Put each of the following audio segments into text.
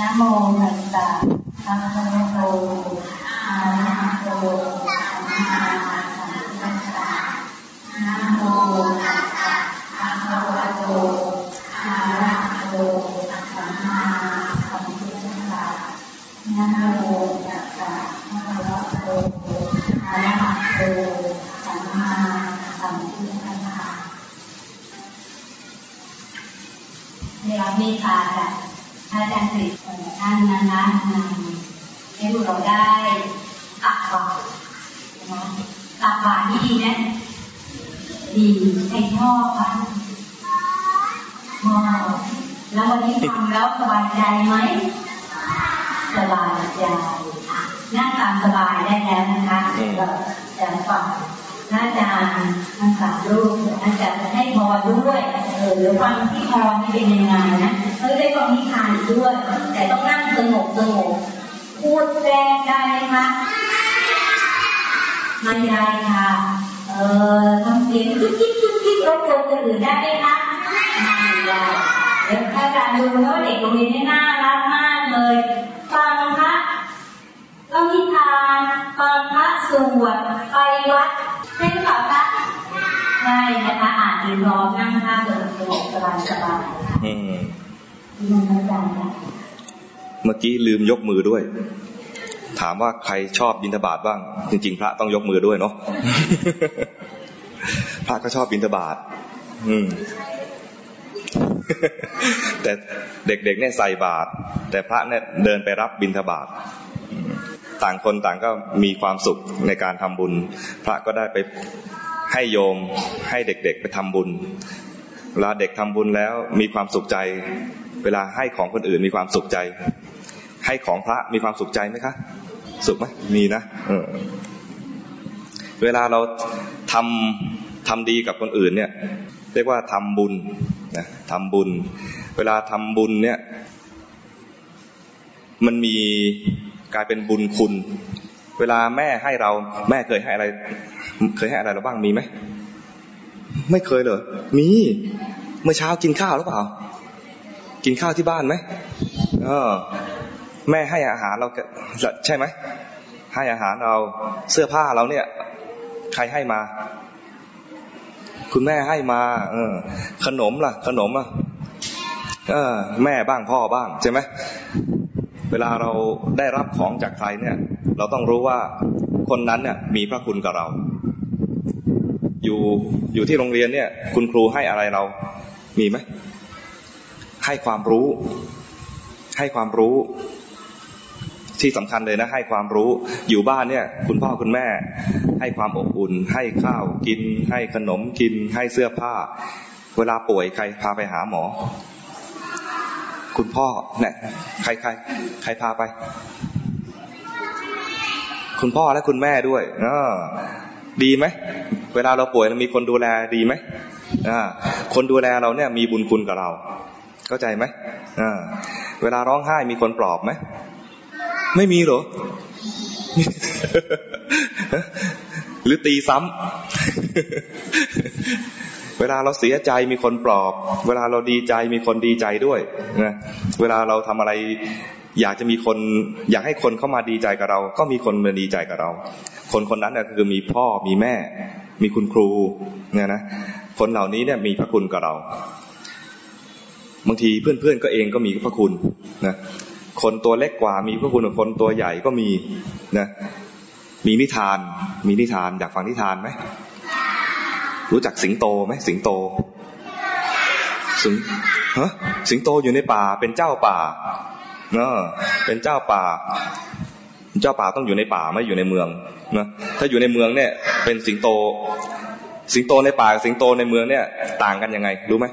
นะโมตัสสะภะคะวะโตอะระหะโตสัมมาสัมพุทธัสสะนะโมตัสสะภะคะวะโตอะระหะโตสัมมาสัมพุทธัสสะนะโมตัสสะภะคะวะโตอะระหะโตสัมมาสัมพุทธัสสะได้รับเมตตาจาก พระอาจารย์สิริท่านนะคะให้พวกเราได้ตักบาตรนะตักบาตรที่ดีนะดีใครชอบคะชอบแล้ววันนี้ทำแล้วสบายใจไหมสบายใจนั่งตามสบายได้แล้วนะคะเราจะฟัง พระอาจารย์ทั้งสามรูปอาจารย์จะให้พรด้วยเออหรือฟังที่พรนี่เป็นยังไงนะเฮ้ยได้ฟังนิทานด้วย แต่ต้องนั่งสงบสงบพูดแทรกได้ไหมคะไม่ได้ค่ะ เออทำเสียงคิดคิดคิดคิดรบกวนคนอื่นได้ไหมคะไม่ได้เดี๋ยวถ้าการดูแล้วเด็กโรงเรียนนี่น่ารักมากเลยฟังพระก็นิทานฟังพระสวดไปวัด ใช่หรือเปล่าคะใช่นะคะอ่านดีร้อมนั่งท่าเดินสงบสบายสบายค่ะอืมที่นั่นอาจารย์ค่ะเมื่อกี้ลืมยกมือด้วย ถามว่าใครชอบบิณฑบาตบ้าง จริง ๆ พระต้องยกมือด้วยเนาะพระก็ชอบบิณฑบาตอืม แต่เด็กๆเนี่ยใส่บาตรแต่พระเนี่ยเดินไปรับบิณฑบาตอืม ต่างคนต่างก็มีความสุขในการทำบุญ พระก็ได้ไปให้โยมให้เด็กๆไปทำบุญเวลาเด็กทำบุญแล้วมีความสุขใจ เวลาให้ของคนอื่นมีความสุขใจ ให้ของพระมีความสุขใจไหมคะ สุขไหมมีนะเออเวลาเราทำทำดีกับคนอื่นเนี่ย เรียกว่าทำบุญนะทำบุญ เวลาทำบุญเนี่ย มันมี กลายเป็นบุญคุณ เวลาแม่ให้เรา แม่เคยให้อะไร เคยให้อะไรเราบ้างมีไหมไม่เคยเลยมีเมื่อเช้ากินข้าวหรือเปล่า กินข้าวที่บ้านไหมเออ แม่ให้อาหารเราใช่ไหมให้อาหารเราเสื้อผ้าเราเนี่ย ใครให้มา คุณแม่ให้มา เออ ขนมล่ะ ขนมอะเออ แม่บ้างพ่อบ้างใช่ไหม เวลาเราได้รับของจากใครเนี่ย เราต้องรู้ว่าคนนั้นเนี่ยมีพระคุณกับเรา อยู่อยู่ที่โรงเรียนเนี่ย คุณครูให้อะไรเรามีไหมให้ความรู้ ให้ความรู้ ที่สำคัญเลยนะ ให้ความรู้ อยู่บ้านเนี่ย คุณพ่อคุณแม่ ให้ความอบอุ่น ให้ข้าวกิน ให้ขนมกิน ให้เสื้อผ้า เวลาป่วยใครพาไปหาหมอ คุณพ่อเนี่ยใครใครใครพาไป คุณพ่อและคุณแม่ด้วยเออดีไหม เวลาเราป่วยเรามีคนดูแลดีไหมอ่าคนดูแลเราเนี่ยมีบุญคุณกับเรา เข้าใจไหมอ่าเวลาร้องไห้มีคนปลอบไหม ไม่มีเหรอ หรือตีซ้ำ เวลาเราเสียใจมีคนปลอบ เวลาเราดีใจมีคนดีใจด้วยนะเวลาเราทำอะไรอยากจะมีคนอยากให้คนเข้ามาดีใจกับเรา ก็มีคนมาดีใจกับเรา คนคนนั้นน่ะคือมีพ่อมีแม่ มีคุณครูเนี่ยนะคนเหล่านี้เนี่ยมีพระคุณกับเราบางทีเพื่อนๆก็เองก็มีพระคุณนะคนตัวเล็กกว่ามีพระคุณคนตัวใหญ่ก็มีนะมีนิทาน มีนิทานอยากฟังนิทานไหม รู้จักสิงโตไหมสิงโตสิงฮะสิงโตอยู่ในป่าเป็นเจ้าป่าเนอะเป็นเจ้าป่า เจ้าป่าต้องอยู่ในป่าไม่อยู่ในเมืองนะถ้าอยู่ในเมืองเนี่ยเป็นสิงโต สิงโตในป่ากับสิงโตในเมืองเนี่ยต่างกันยังไง รู้ไหม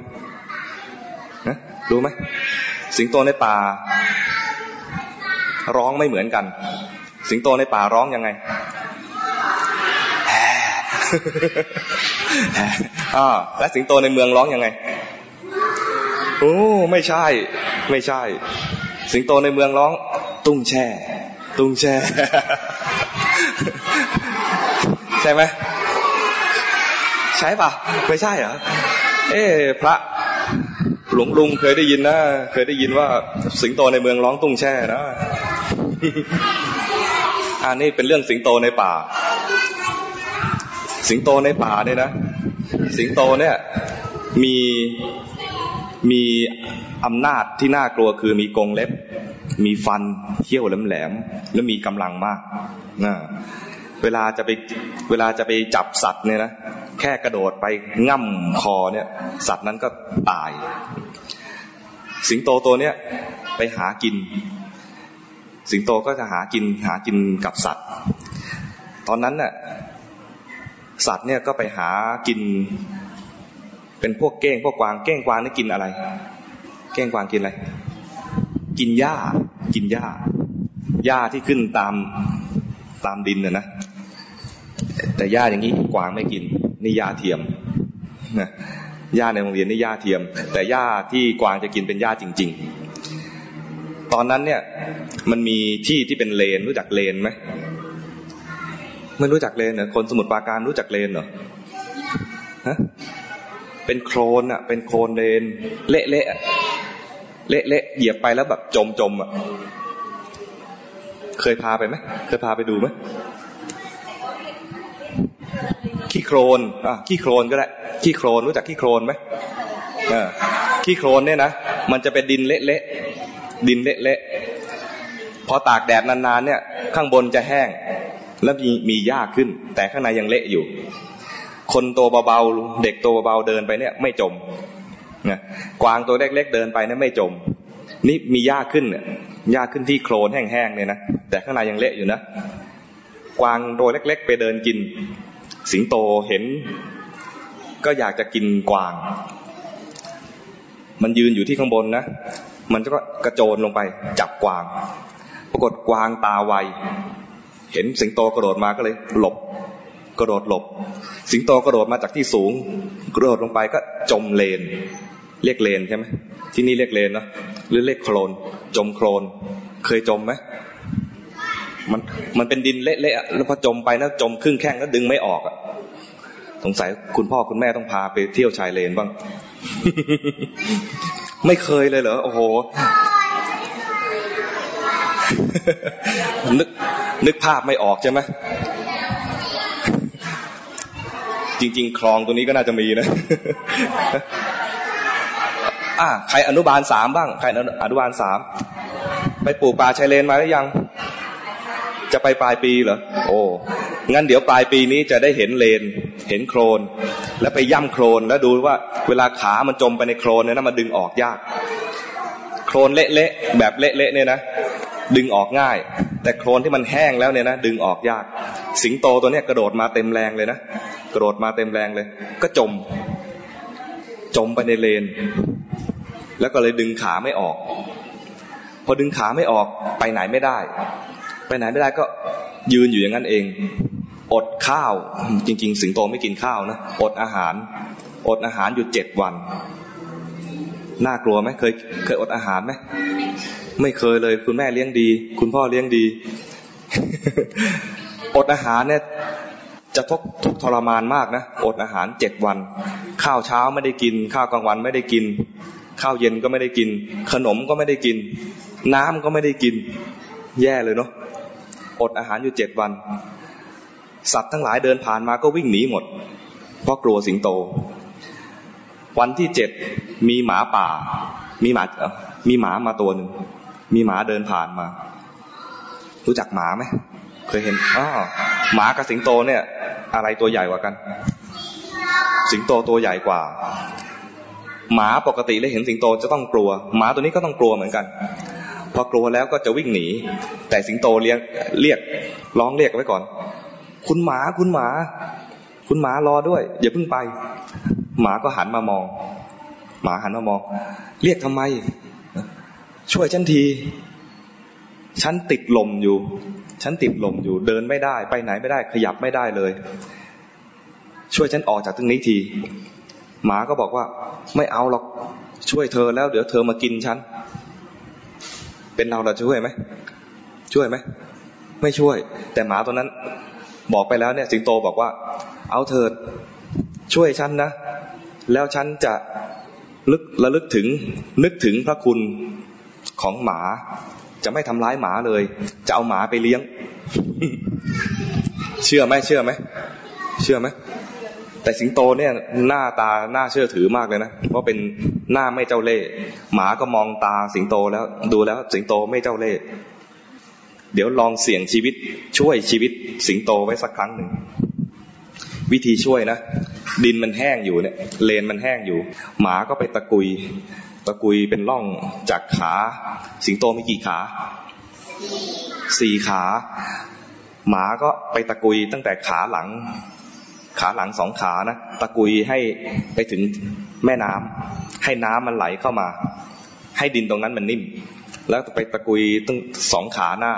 นะรู้ไหมสิงโตในป่า ร้องไม่เหมือนกัน สิงโตในป่าร้องยังไง อ่าและสิงโตในเมืองร้องยังไงโอ้ไม่ใช่ ไม่ใช่ สิงโตในเมืองร้อง ตุ้งแช่ ตุ้งแช่ ใช่ไหมใช่ปะไม่ใช่เหรอเอ๊พระหลวงลุงเคยได้ยินนะเคยได้ยินว่า สิงโตในเมืองร้องตุ้งแช่นะอันนี้เป็นเรื่องสิงโตในป่า สิงโตในป่าเนี่ยนะ สิงโตเนี่ยมีมีอำนาจที่น่ากลัวคือมีกรงเล็บ มีฟันเขี้ยวแหลมๆและมีกำลังมากนะเวลาจะไปเวลาจะไปจับสัตว์เนี่ยนะแค่กระโดดไปง่ำคอเนี่ยสัตว์นั้นก็ตาย สิงโตตัวเนี้ยไปหากิน สิงโตก็จะหากินหากินกับสัตว์ ตอนนั้นน่ะ สัตว์เนี่ยก็ไปหากิน เป็นพวกเก้งพวกกวางเก้งกวางนี่กินอะไร เก้งกวางกินอะไร กินหญ้า กินหญ้าหญ้าที่ขึ้นตามตามดินนะนะแต่หญ้าอย่างนี้กวางไม่กิน นี่หญ้าเทียมนะหญ้าในโรงเรียนนี่หญ้าเทียม แต่หญ้าที่กวางจะกินเป็นหญ้าจริง ๆ ตอนนั้นเนี่ยมันมีที่ที่เป็นเลนรู้จักเลนไหม ไม่รู้จักเลนเหรอคนสมุทรปราการรู้จักเลนเหรอฮะเป็นโครนอะ เป็นโครนเลน เละเละเละเละเหยียบไปแล้วแบบจมจมอะ เคยพาไปไหมเคยพาไปดูไหมขี้โครนอะขี้โครนก็ได้ขี้โครนรู้จักขี้โครนไหมอ่าขี้โครนเนี่ยนะมันจะเป็นดินเละเละดินเละเละพอตากแดดนานๆเนี่ย ข้างบนจะแห้ง แล้วมีมีหญ้าขึ้น แต่ข้างในยังเละอยู่ คนตัวเบาๆเด็กตัวเบาๆเดินไปเนี่ย ไม่จมนะกวางตัวเล็กๆเดินไปเนี่ยไม่จม นี่มีหญ้าขึ้นเนี่ยหญ้าขึ้นที่โคลนแห้งๆเนี่ยนะแต่ข้างในยังเละอยู่นะกวางตัวเล็ก ๆ ไปเดินกิน สิงโตเห็น ก็อยากจะกินกวาง มันยืนอยู่ที่ข้างบนนะมันก็กระโจนลงไปจับกวาง ปรากฏกวางตาไว เห็นสิงโตกระโดดมาก็เลยหลบกระโดดหลบ สิงโตกระโดดมาจากที่สูง กระโดดลงไปก็จมเลน เรียกเลนใช่ไหมที่นี่เรียกเลนเนาะหรือเรียกโคลน จมโคลน เคยจมไหมมันมันเป็นดินเละๆแล้วพอจมไปนะจมครึ่งแข้งแล้วดึงไม่ออกอะสงสัยคุณพ่อคุณแม่ต้องพาไปเที่ยวชายเลนบ้าง ไม่เคยเลยเหรอโอ้โหนึก นึกภาพไม่ออกใช่ไหมจริง ๆ คลองตัวนี้ก็น่าจะมีนะอ่าใครอนุบาลสามบ้าง ใครอนุบาลสาม ไปปลูกป่าชายเลนมาหรือยัง จะไปปลายปีเหรอ โอ้ งั้นเดี๋ยวปลายปีนี้จะได้เห็นเลน เห็นโครน แล้วไปย่ำโครน แล้วดูว่าเวลาขามันจมไปในโครนเนี่ยนะมันดึงออกยาก โครนเละๆ แบบเละๆเนี่ยนะ ดึงออกง่าย แต่โครนที่มันแห้งแล้วเนี่ยนะดึงออกยาก สิงโตตัวเนี้ยกระโดดมาเต็มแรงเลยนะกระโดดมาเต็มแรงเลย ก็จม จมไปในเลน แล้วก็เลยดึงขาไม่ออก พอดึงขาไม่ออกไปไหนไม่ได้ ไปไหนไม่ได้ก็ยืนอยู่อย่างนั้นเอง อดข้าวจริง ๆ สิงโตไม่กินข้าวนะอดอาหาร อดอาหารอยู่เจ็ดวันน่ากลัวไหมเคยเคยอดอาหารไหม ไม่เคยเลย คุณแม่เลี้ยงดี คุณพ่อเลี้ยงดี อดอาหารเนี่ยจะทุกทุกทรมานมากนะอดอาหารเจ็ดวัน ข้าวเช้าไม่ได้กิน ข้าวกลางวันไม่ได้กิน ข้าวเย็นก็ไม่ได้กิน ขนมก็ไม่ได้กิน น้ำก็ไม่ได้กิน แย่เลยเนาะอดอาหารอยู่เจ็ดวัน สัตว์ทั้งหลายเดินผ่านมาก็วิ่งหนีหมด เพราะกลัวสิงโต วันที่เจ็ดมีหมาป่า มีหมาเออมีหมามาตัวหนึ่ง มีหมาเดินผ่านมา รู้จักหมาไหมเคยเห็นอ๋อหมากับสิงโตเนี่ย อะไรตัวใหญ่กว่ากัน สิงโตตัวใหญ่กว่า หมาปกติเลยเห็นสิงโตจะต้องกลัว หมาตัวนี้ก็ต้องกลัวเหมือนกัน พอกลัวแล้วก็จะวิ่งหนี แต่สิงโตเรียกเรียกร้องเรียกไว้ก่อน คุณหมาคุณหมา คุณหมารอด้วย อย่าเพิ่งไป หมาก็หันมามอง หมาหันมามอง เรียกทำไม ช่วยฉันที ฉันติดลมอยู่ ฉันติดลมอยู่ เดินไม่ได้ ไปไหนไม่ได้ ขยับไม่ได้เลย ช่วยฉันออกจากตรงนี้ที หมาก็บอกว่า ไม่เอาหรอก ช่วยเธอแล้ว เดี๋ยวเธอมากินฉัน เป็นเราเราจะช่วยไหม ช่วยไหม ไม่ช่วย แต่หมาตัวนั้น บอกไปแล้วเนี่ยสิงโตบอกว่า เอาเถิดช่วยฉันนะ แล้วฉันจะลึกระลึกถึงนึกถึงพระคุณ ของหมา จะไม่ทำร้ายหมาเลย จะเอาหมาไปเลี้ยง เชื่อไหมเชื่อไหมเชื่อไหมแต่สิงโตเนี่ยหน้าตาหน้าเชื่อถือมากเลยนะเพราะเป็นหน้าไม่เจ้าเล่ห์หมาก็มองตาสิงโตแล้วดูแล้ว สิงโตไม่เจ้าเล่ห์เดี๋ยวลองเสี่ยงชีวิตช่วยชีวิต สิงโตไว้สักครั้งหนึ่งวิธีช่วยนะดินมันแห้งอยู่เนี่ยเลนมันแห้งอยู่ หมาก็ไปตะกุย ตะกุยเป็นร่องจากขา สิงโตมีกี่ขาสี่ขา หมาก็ไปตะกุยตั้งแต่ขาหลัง ขาหลังสองขานะตะกุยให้ไปถึงแม่น้ำให้น้ำมันไหลเข้ามา ให้ดินตรงนั้นมันนิ่ม แล้วไปตะกุยตั้งสองขาหน้า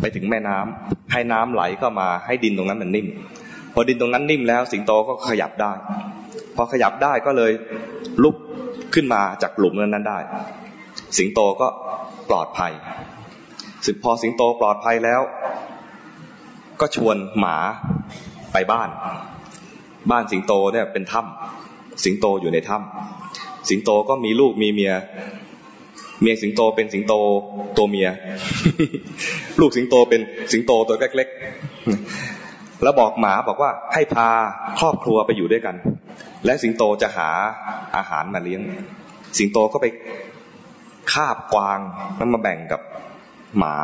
ไปถึงแม่น้ำให้น้ำไหลเข้ามา ให้ดินตรงนั้นมันนิ่ม พอดินตรงนั้นนิ่มแล้ว สิงโตก็ขยับได้ พอขยับได้ก็เลยลุก ขึ้นมาจากหลุมนั้นได้ สิงโตก็ปลอดภัยสึกพอสิงโตปลอดภัยแล้ว ก็ชวนหมาไปบ้าน บ้านสิงโตเนี่ยเป็นถ้ำสิงโตอยู่ในถ้ำสิงโตก็มีลูกมีเมีย เมียสิงโตเป็นสิงโตตัวเมีย ลูกสิงโตเป็นสิงโตตัวเล็กๆแล้วบอกหมาบอกว่าให้พาครอบครัวไปอยู่ด้วยกัน และสิงโตจะหาอาหารมาเลี้ยง สิงโตก็ไปคาบกวางแล้วมาแบ่งกับหมา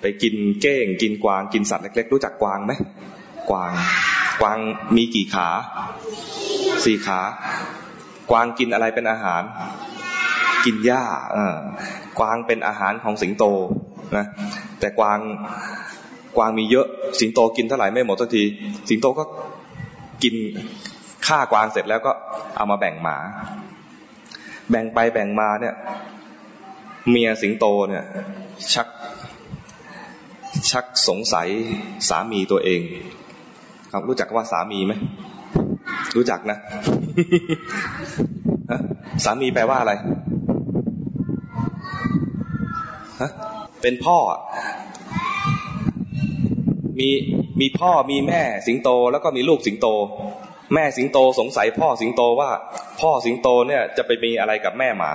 ไปกินเก้ง กินกวาง กินสัตว์เล็ก ๆ รู้จักกวางไหมกวาง กวางมีกี่ขา สี่ขา กวางกินอะไรเป็นอาหาร กินหญ้าเออกวางเป็นอาหารของสิงโตนะ แต่กวางกวางมีเยอะ สิงโตกินเท่าไหร่ไม่หมดสักที สิงโตก็กิน ฆ่ากวางเสร็จแล้วก็เอามาแบ่งหมา แบ่งไปแบ่งมาเนี่ย เมียสิงโตเนี่ย ชัก ชักสงสัยสามีตัวเอง ครับรู้จักว่าสามีไหมรู้จักนะสามีแปลว่าอะไรฮะเป็นพ่อ มีมีพ่อมีแม่สิงโตแล้วก็มีลูกสิงโต แม่สิงโตสงสัยพ่อสิงโตว่า พ่อสิงโตเนี่ยจะไปมีอะไรกับแม่หมา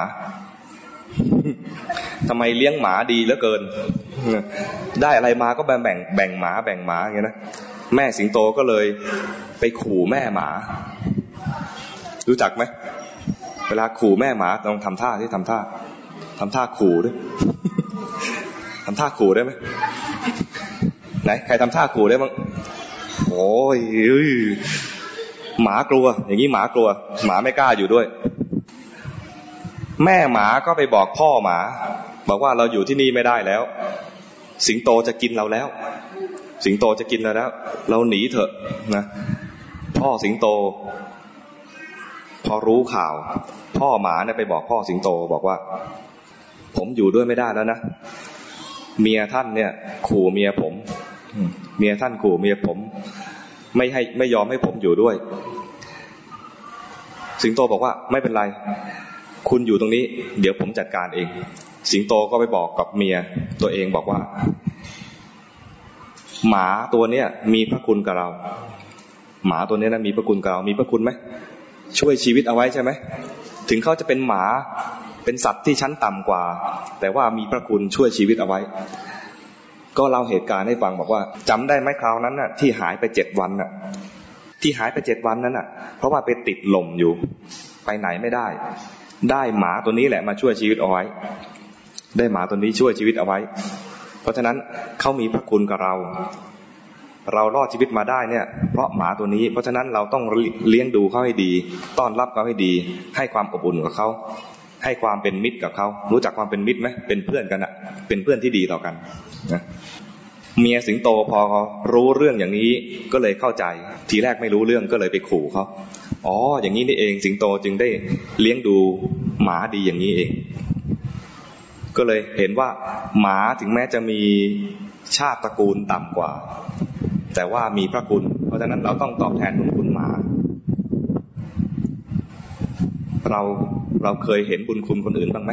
ทำไมเลี้ยงหมาดีเหลือเกิน ได้อะไรมาก็แบ่งแบ่งแบ่งหมาแบ่งหมาอย่างนี้นะแม่สิงโตก็เลยไปขู่แม่หมา รู้จักไหมเวลาขู่แม่หมาต้องทำท่าที่ทำท่าทำท่าขู่ด้วยทำท่าขู่ได้ไหมไหนใครทำท่าขู่ได้บ้างโอ้ย หมากลัว อย่างนี้หมากลัว หมาไม่กล้าอยู่ด้วย แม่หมาก็ไปบอกพ่อหมา บอกว่าเราอยู่ที่นี่ไม่ได้แล้ว สิงโตจะกินเราแล้ว สิงโตจะกินเราแล้ว เราหนีเถอะนะพ่อสิงโต พอรู้ข่าว พ่อหมาเนี่ยไปบอกพ่อสิงโตบอกว่า ผมอยู่ด้วยไม่ได้แล้วนะเมียท่านเนี่ยขู่เมียผม เมียท่านขู่เมียผม ไม่ให้ไม่ยอมให้ผมอยู่ด้วย สิงโตบอกว่าไม่เป็นไร คุณอยู่ตรงนี้ เดี๋ยวผมจัดการเอง สิงโตก็ไปบอกกับเมียตัวเองบอกว่า หมาตัวเนี้ยมีพระคุณกับเรา หมาตัวนี้นะมีพระคุณกับเรา มีพระคุณไหมช่วยชีวิตเอาไว้ใช่ไหมถึงเขาจะเป็นหมาเป็นสัตว์ที่ชั้นต่ำกว่า แต่ว่ามีพระคุณช่วยชีวิตเอาไว้ ก็เล่าเหตุการณ์ให้ฟังบอกว่าจำได้ไหมคราวนั้นน่ะ ที่หายไปเจ็ดวันน่ะ ที่หายไปเจ็ดวันนั้นน่ะ เพราะว่าไปติดลมอยู่ ไปไหนไม่ได้ ได้หมาตัวนี้แหละมาช่วยชีวิตเอาไว้ ได้หมาตัวนี้ช่วยชีวิตเอาไว้ เพราะฉะนั้นเขามีพระคุณกับเรา เรารอดชีวิตมาได้เนี่ย เพราะหมาตัวนี้ เพราะฉะนั้นเราต้องเลี้ยงดูเขาให้ดี ต้อนรับเขาให้ดี ให้ความอบอุ่นกับเขาให้ความเป็นมิตรกับเขา รู้จักความเป็นมิตรไหมเป็นเพื่อนกันอะเป็นเพื่อนที่ดีต่อกันนะ เมียสิงโตพอรู้เรื่องอย่างนี้ก็เลยเข้าใจ ทีแรกไม่รู้เรื่องก็เลยไปขู่เขาอ๋อ อย่างนี้นี่เองสิงโตจึงได้เลี้ยงดูหมาดีอย่างนี้เอง ก็เลยเห็นว่าหมาถึงแม้จะมีชาติตระกูลต่ำกว่า แต่ว่ามีพระคุณ เพราะฉะนั้นเราต้องตอบแทนบุญคุณหมา เราเราเคยเห็นบุญคุณคนอื่นบ้างไหม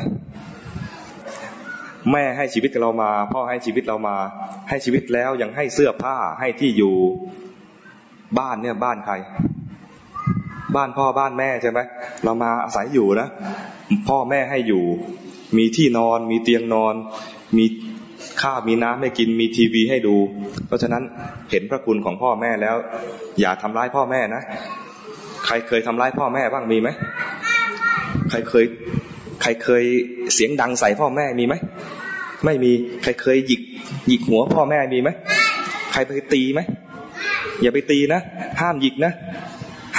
แม่ให้ชีวิตเรามา พ่อให้ชีวิตเรามา ให้ชีวิตแล้วยังให้เสื้อผ้าให้ที่อยู่บ้านเนี่ยบ้านใคร บ้านพ่อบ้านแม่ใช่ไหมเรามาอาศัยอยู่นะพ่อแม่ให้อยู่ มีที่นอน มีเตียงนอน มีข้าวมีน้ำให้กินมีทีวีให้ดู เพราะฉะนั้นเห็นพระคุณของพ่อแม่แล้ว อย่าทำร้ายพ่อแม่นะใครเคยทำร้ายพ่อแม่บ้างมีไหมใครเคย ใครเคยเสียงดังใส่พ่อแม่มีไหม ไม่มีใครเคยหยิกหยิกหัวพ่อแม่มีไหมใครไปตีไหมอย่าไปตีนะห้ามหยิกนะ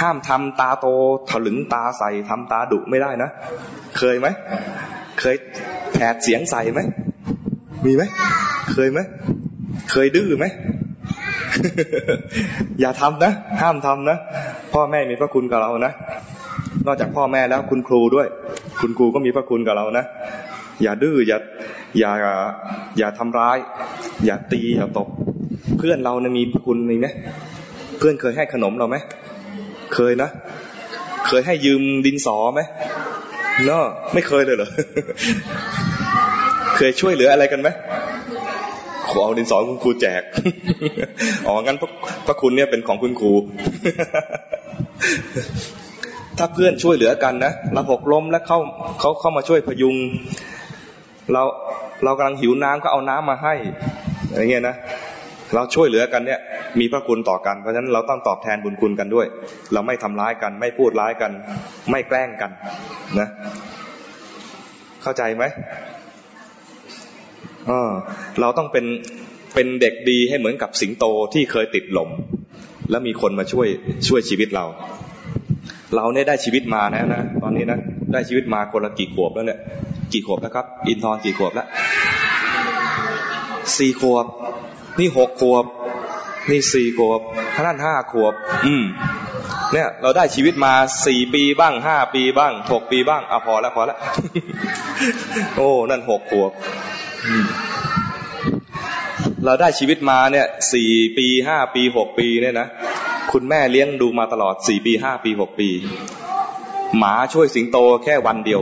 ห้ามทำตาโตถลึงตาใส่ทำตาดุไม่ได้นะเคยไหมเคยแผดเสียงใส่ไหมมีไหมเคยไหมเคยดื้อไหมอย่าทำนะ ห้ามทำนะพ่อแม่มีพระคุณกับเรานะนอกจากพ่อแม่แล้วคุณครูด้วย คุณครูก็มีพระคุณกับเรานะอย่าดื้ออย่า อย่าอย่าทำร้าย อย่าตีอย่าตบ เพื่อนเรานี่ยมีคุณมีไหมเพื่อนเคยให้ขนมเราไหมเคยนะ เคยให้ยืมดินสอไหมเนาะไม่เคยเลยเหรอเคยช่วยเหลืออะไรกันไหมขอเอาดินสอคุณครูแจก อ๋อ งั้นพระพระคุณเนี่ยเป็นของคุณครู ถ้าเพื่อนช่วยเหลือกันนะเราหกล้มแล้วเข้าเขาเข้ามาช่วยพยุง เราเรากำลังหิวน้ำก็เอาน้ำมาให้อะไรเงี้ยนะเราช่วยเหลือกันเนี่ย มีพระคุณต่อกันเพราะฉะนั้นเราต้องตอบแทนบุญคุณกันด้วย เราไม่ทำร้ายกัน ไม่พูดร้ายกัน ไม่แกล้งกันนะ เข้าใจไหมออเราต้องเป็นเป็นเด็กดีให้เหมือนกับสิงโตที่เคยติดหล่มแล้วมีคนมาช่วยช่วยชีวิตเรา เราเนี่ยได้ชีวิตมานะนะตอนนี้นะได้ชีวิตมาคนละกี่ขวบแล้วเนี่ย กี่ขวบแล้วครับ อินทร์กี่ขวบแล้วสี่ขวบ นี่หกขวบ นี่สี่ขวบท่านห้าขวบ อืม เนี่ย เราได้ชีวิตมาสี่ปีบ้างห้าปีบ้างหกปีบ้างอะพอแล้วพอแล้วโอ้นั่นหกขวบเราได้ชีวิตมาเนี่ยสี่ปีห้าปีหกปีเนี่ยนะคุณแม่เลี้ยงดูมาตลอดสี่ปีห้าปีหกปี หมาช่วยสิงโตแค่วันเดียว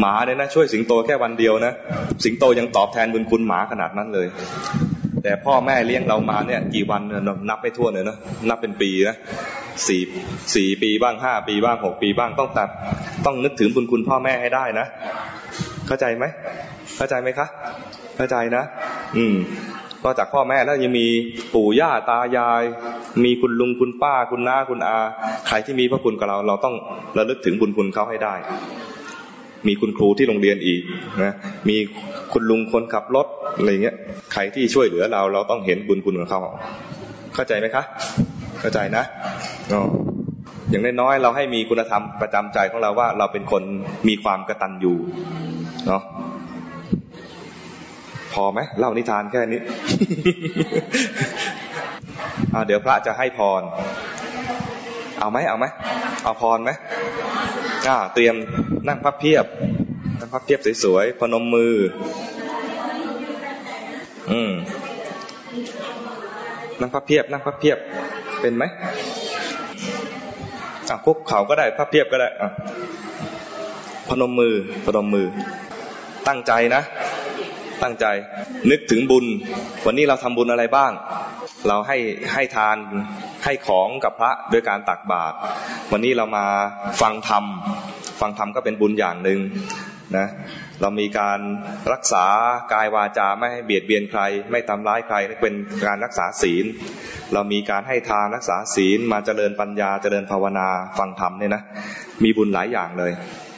หมาเนี่ยนะช่วยสิงโตแค่วันเดียวนะสิงโตยังตอบแทนบุญคุณหมาขนาดนั้นเลย แต่พ่อแม่เลี้ยงเรามาเนี่ยกี่วันนับไม่ทั่วเลยนะนับเป็นปีนะสี่สี่ปีบ้างห้าปีบ้างหกปีบ้างต้องตัดต้องนึกถึงบุญคุณพ่อแม่ให้ได้นะ เข้าใจไหมเข้าใจไหมคะ เข้าใจนะ อืมก็จากพ่อแม่แล้วยังมีปู่ย่าตายาย มีคุณลุงคุณป้าคุณน้าคุณอา ใครที่มีพระคุณกับเรา เราต้องระลึกถึงบุญคุณเขาให้ได้ มีคุณครูที่โรงเรียนอีกนะมีคุณลุงคนขับรถอะไรเงี้ยใครที่ช่วยเหลือเราเราต้องเห็นบุญคุณของเขาเข้าใจไหมคะ เข้าใจนะอ๋ออย่างน้อยๆเราให้มีคุณธรรมประจำใจของเราว่า เราเป็นคนมีความกระตันอยู่เนาะพอไหมเล่านิทานแค่นี้เดี๋ยวพระจะให้พร เอาไหมเอาไหมเอาพรไหม อ่าเตรียมนั่งพับเพียบ นั่งพับเพียบสวยๆพนมมือ อืมนั่งพับเพียบ นั่งพับเพียบเป็นไหมอะคุกเข่าก็ได้พับเพียบก็ได้อะพนมมือพนมมือ ตั้งใจนะ ตั้งใจ นึกถึงบุญ วันนี้เราทำบุญอะไรบ้าง เราให้ให้ทานให้ของกับพระโดยการตักบาตรวันนี้เรามาฟังธรรม ฟังธรรมก็เป็นบุญอย่างหนึ่งนะเรามีการรักษากายวาจาไม่ให้เบียดเบียนใคร ไม่ทำร้ายใครนี่เป็นการรักษาศีล เรามีการให้ทานรักษาศีลมาเจริญปัญญาเจริญภาวนาฟังธรรมเนี่ยนะมีบุญหลายอย่างเลย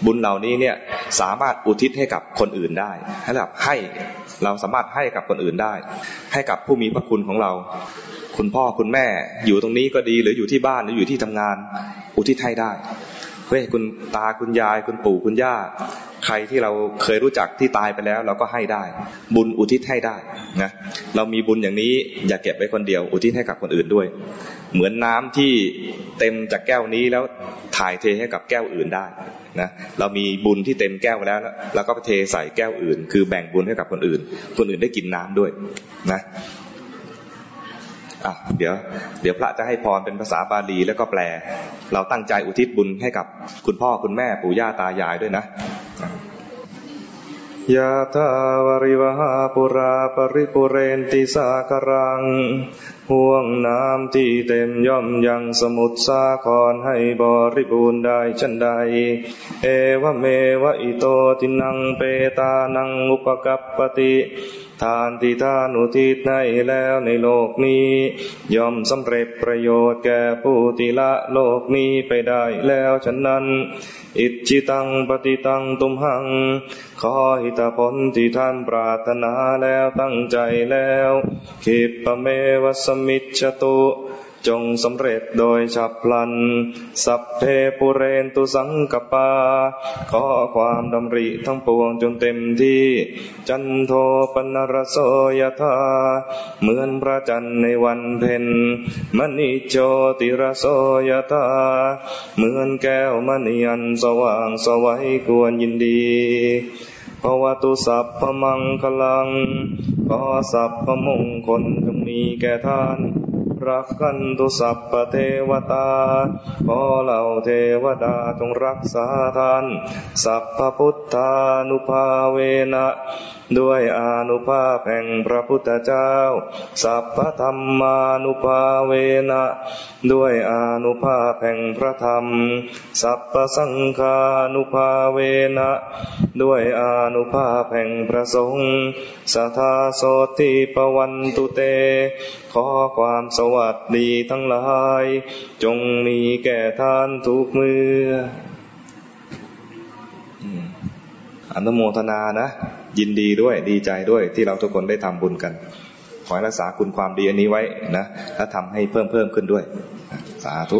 บุญเหล่านี้เนี่ยสามารถอุทิศให้กับคนอื่นได้ให้แบบให้ เราสามารถให้กับคนอื่นได้ ให้กับผู้มีพระคุณของเรา คุณพ่อคุณแม่อยู่ตรงนี้ก็ดีหรืออยู่ที่บ้านหรืออยู่ที่ทำงานอุทิศให้ได้เฮ้ยคุณตาคุณยายคุณปู่คุณย่า ใครที่เราเคยรู้จักที่ตายไปแล้ว เราก็ให้ได้ บุญอุทิศให้ได้นะเรามีบุญอย่างนี้อย่าเก็บไว้คนเดียว อุทิศให้กับคนอื่นด้วย เหมือนน้ำที่เต็มจากแก้วนี้แล้วถ่ายเทให้กับแก้วอื่นได้นะเรามีบุญที่เต็มแก้วแล้วแล้วก็ไปเทใส่แก้วอื่น คือแบ่งบุญให้กับคนอื่น คนอื่นได้กินน้ำด้วยนะอะเดี๋ยวเดี๋ยวพระจะให้พรเป็นภาษาบาลีแล้วก็แปล เราตั้งใจอุทิศบุญให้กับคุณพ่อคุณแม่ปู่ย่าตายายด้วยนะ ยะทาวริวหาปุราปริปุเรนติสาครังห่วงน้ำที่เต็มย่อมยังสมุทรสาครให้บริบูรณ์ได้ชันใด เอวเมวะอิโตตินังเปตานังอุปกัปปติทานที่ทานอุทิศให้แล้วในโลกนี้ ย่อมสำเร็จประโยชน์แก่ผู้ที่ละโลกนี้ไปได้แล้วฉะนั้น อิจิตังปฏิตังตุมหัง ขอหิตาผลที่ท่านปรารถนาแล้วตั้งใจแล้วขิปะเมวสมิจตุจงสำเร็จโดยฉับพลัน สัพเพปุเรนตุสังกปา ขอความดำริทั้งปวงจนเต็มที่ จันโทปนรโสยธา เหมือนพระจันทร์ในวันเพ็ญ มณิโจติรโสยธา เหมือนแก้วมณีอันสว่างสวัยกวนยินดี ภวตุสัพพมังคลังขอสัพพมงคลจงมีแก่ท่านรักกันตุสัพพเทวตา ขอเหล่าเทวดาจงรักษาท่าน สัพพพุทธานุภาเวนะ ด้วยอนุภาพแห่งพระพุทธเจ้า สัพพธรรมานุภาเวนะ ด้วยอนุภาพแห่งพระธรรม สัพพสังฆานุภาเวนะด้วยอนุภาพแห่งพระสงฆ์สัทธาโสติปวันตุเต ขอความสวัสดีทั้งหลาย จงมีแก่ท่านทุกเมื่ออนุโมทนานะ ยินดีด้วยดีใจด้วยที่เราทุกคนได้ทำบุญกัน ขอให้รักษาคุณความดีอันนี้ไว้นะและทำให้เพิ่มเพิ่มขึ้นด้วย สาธุ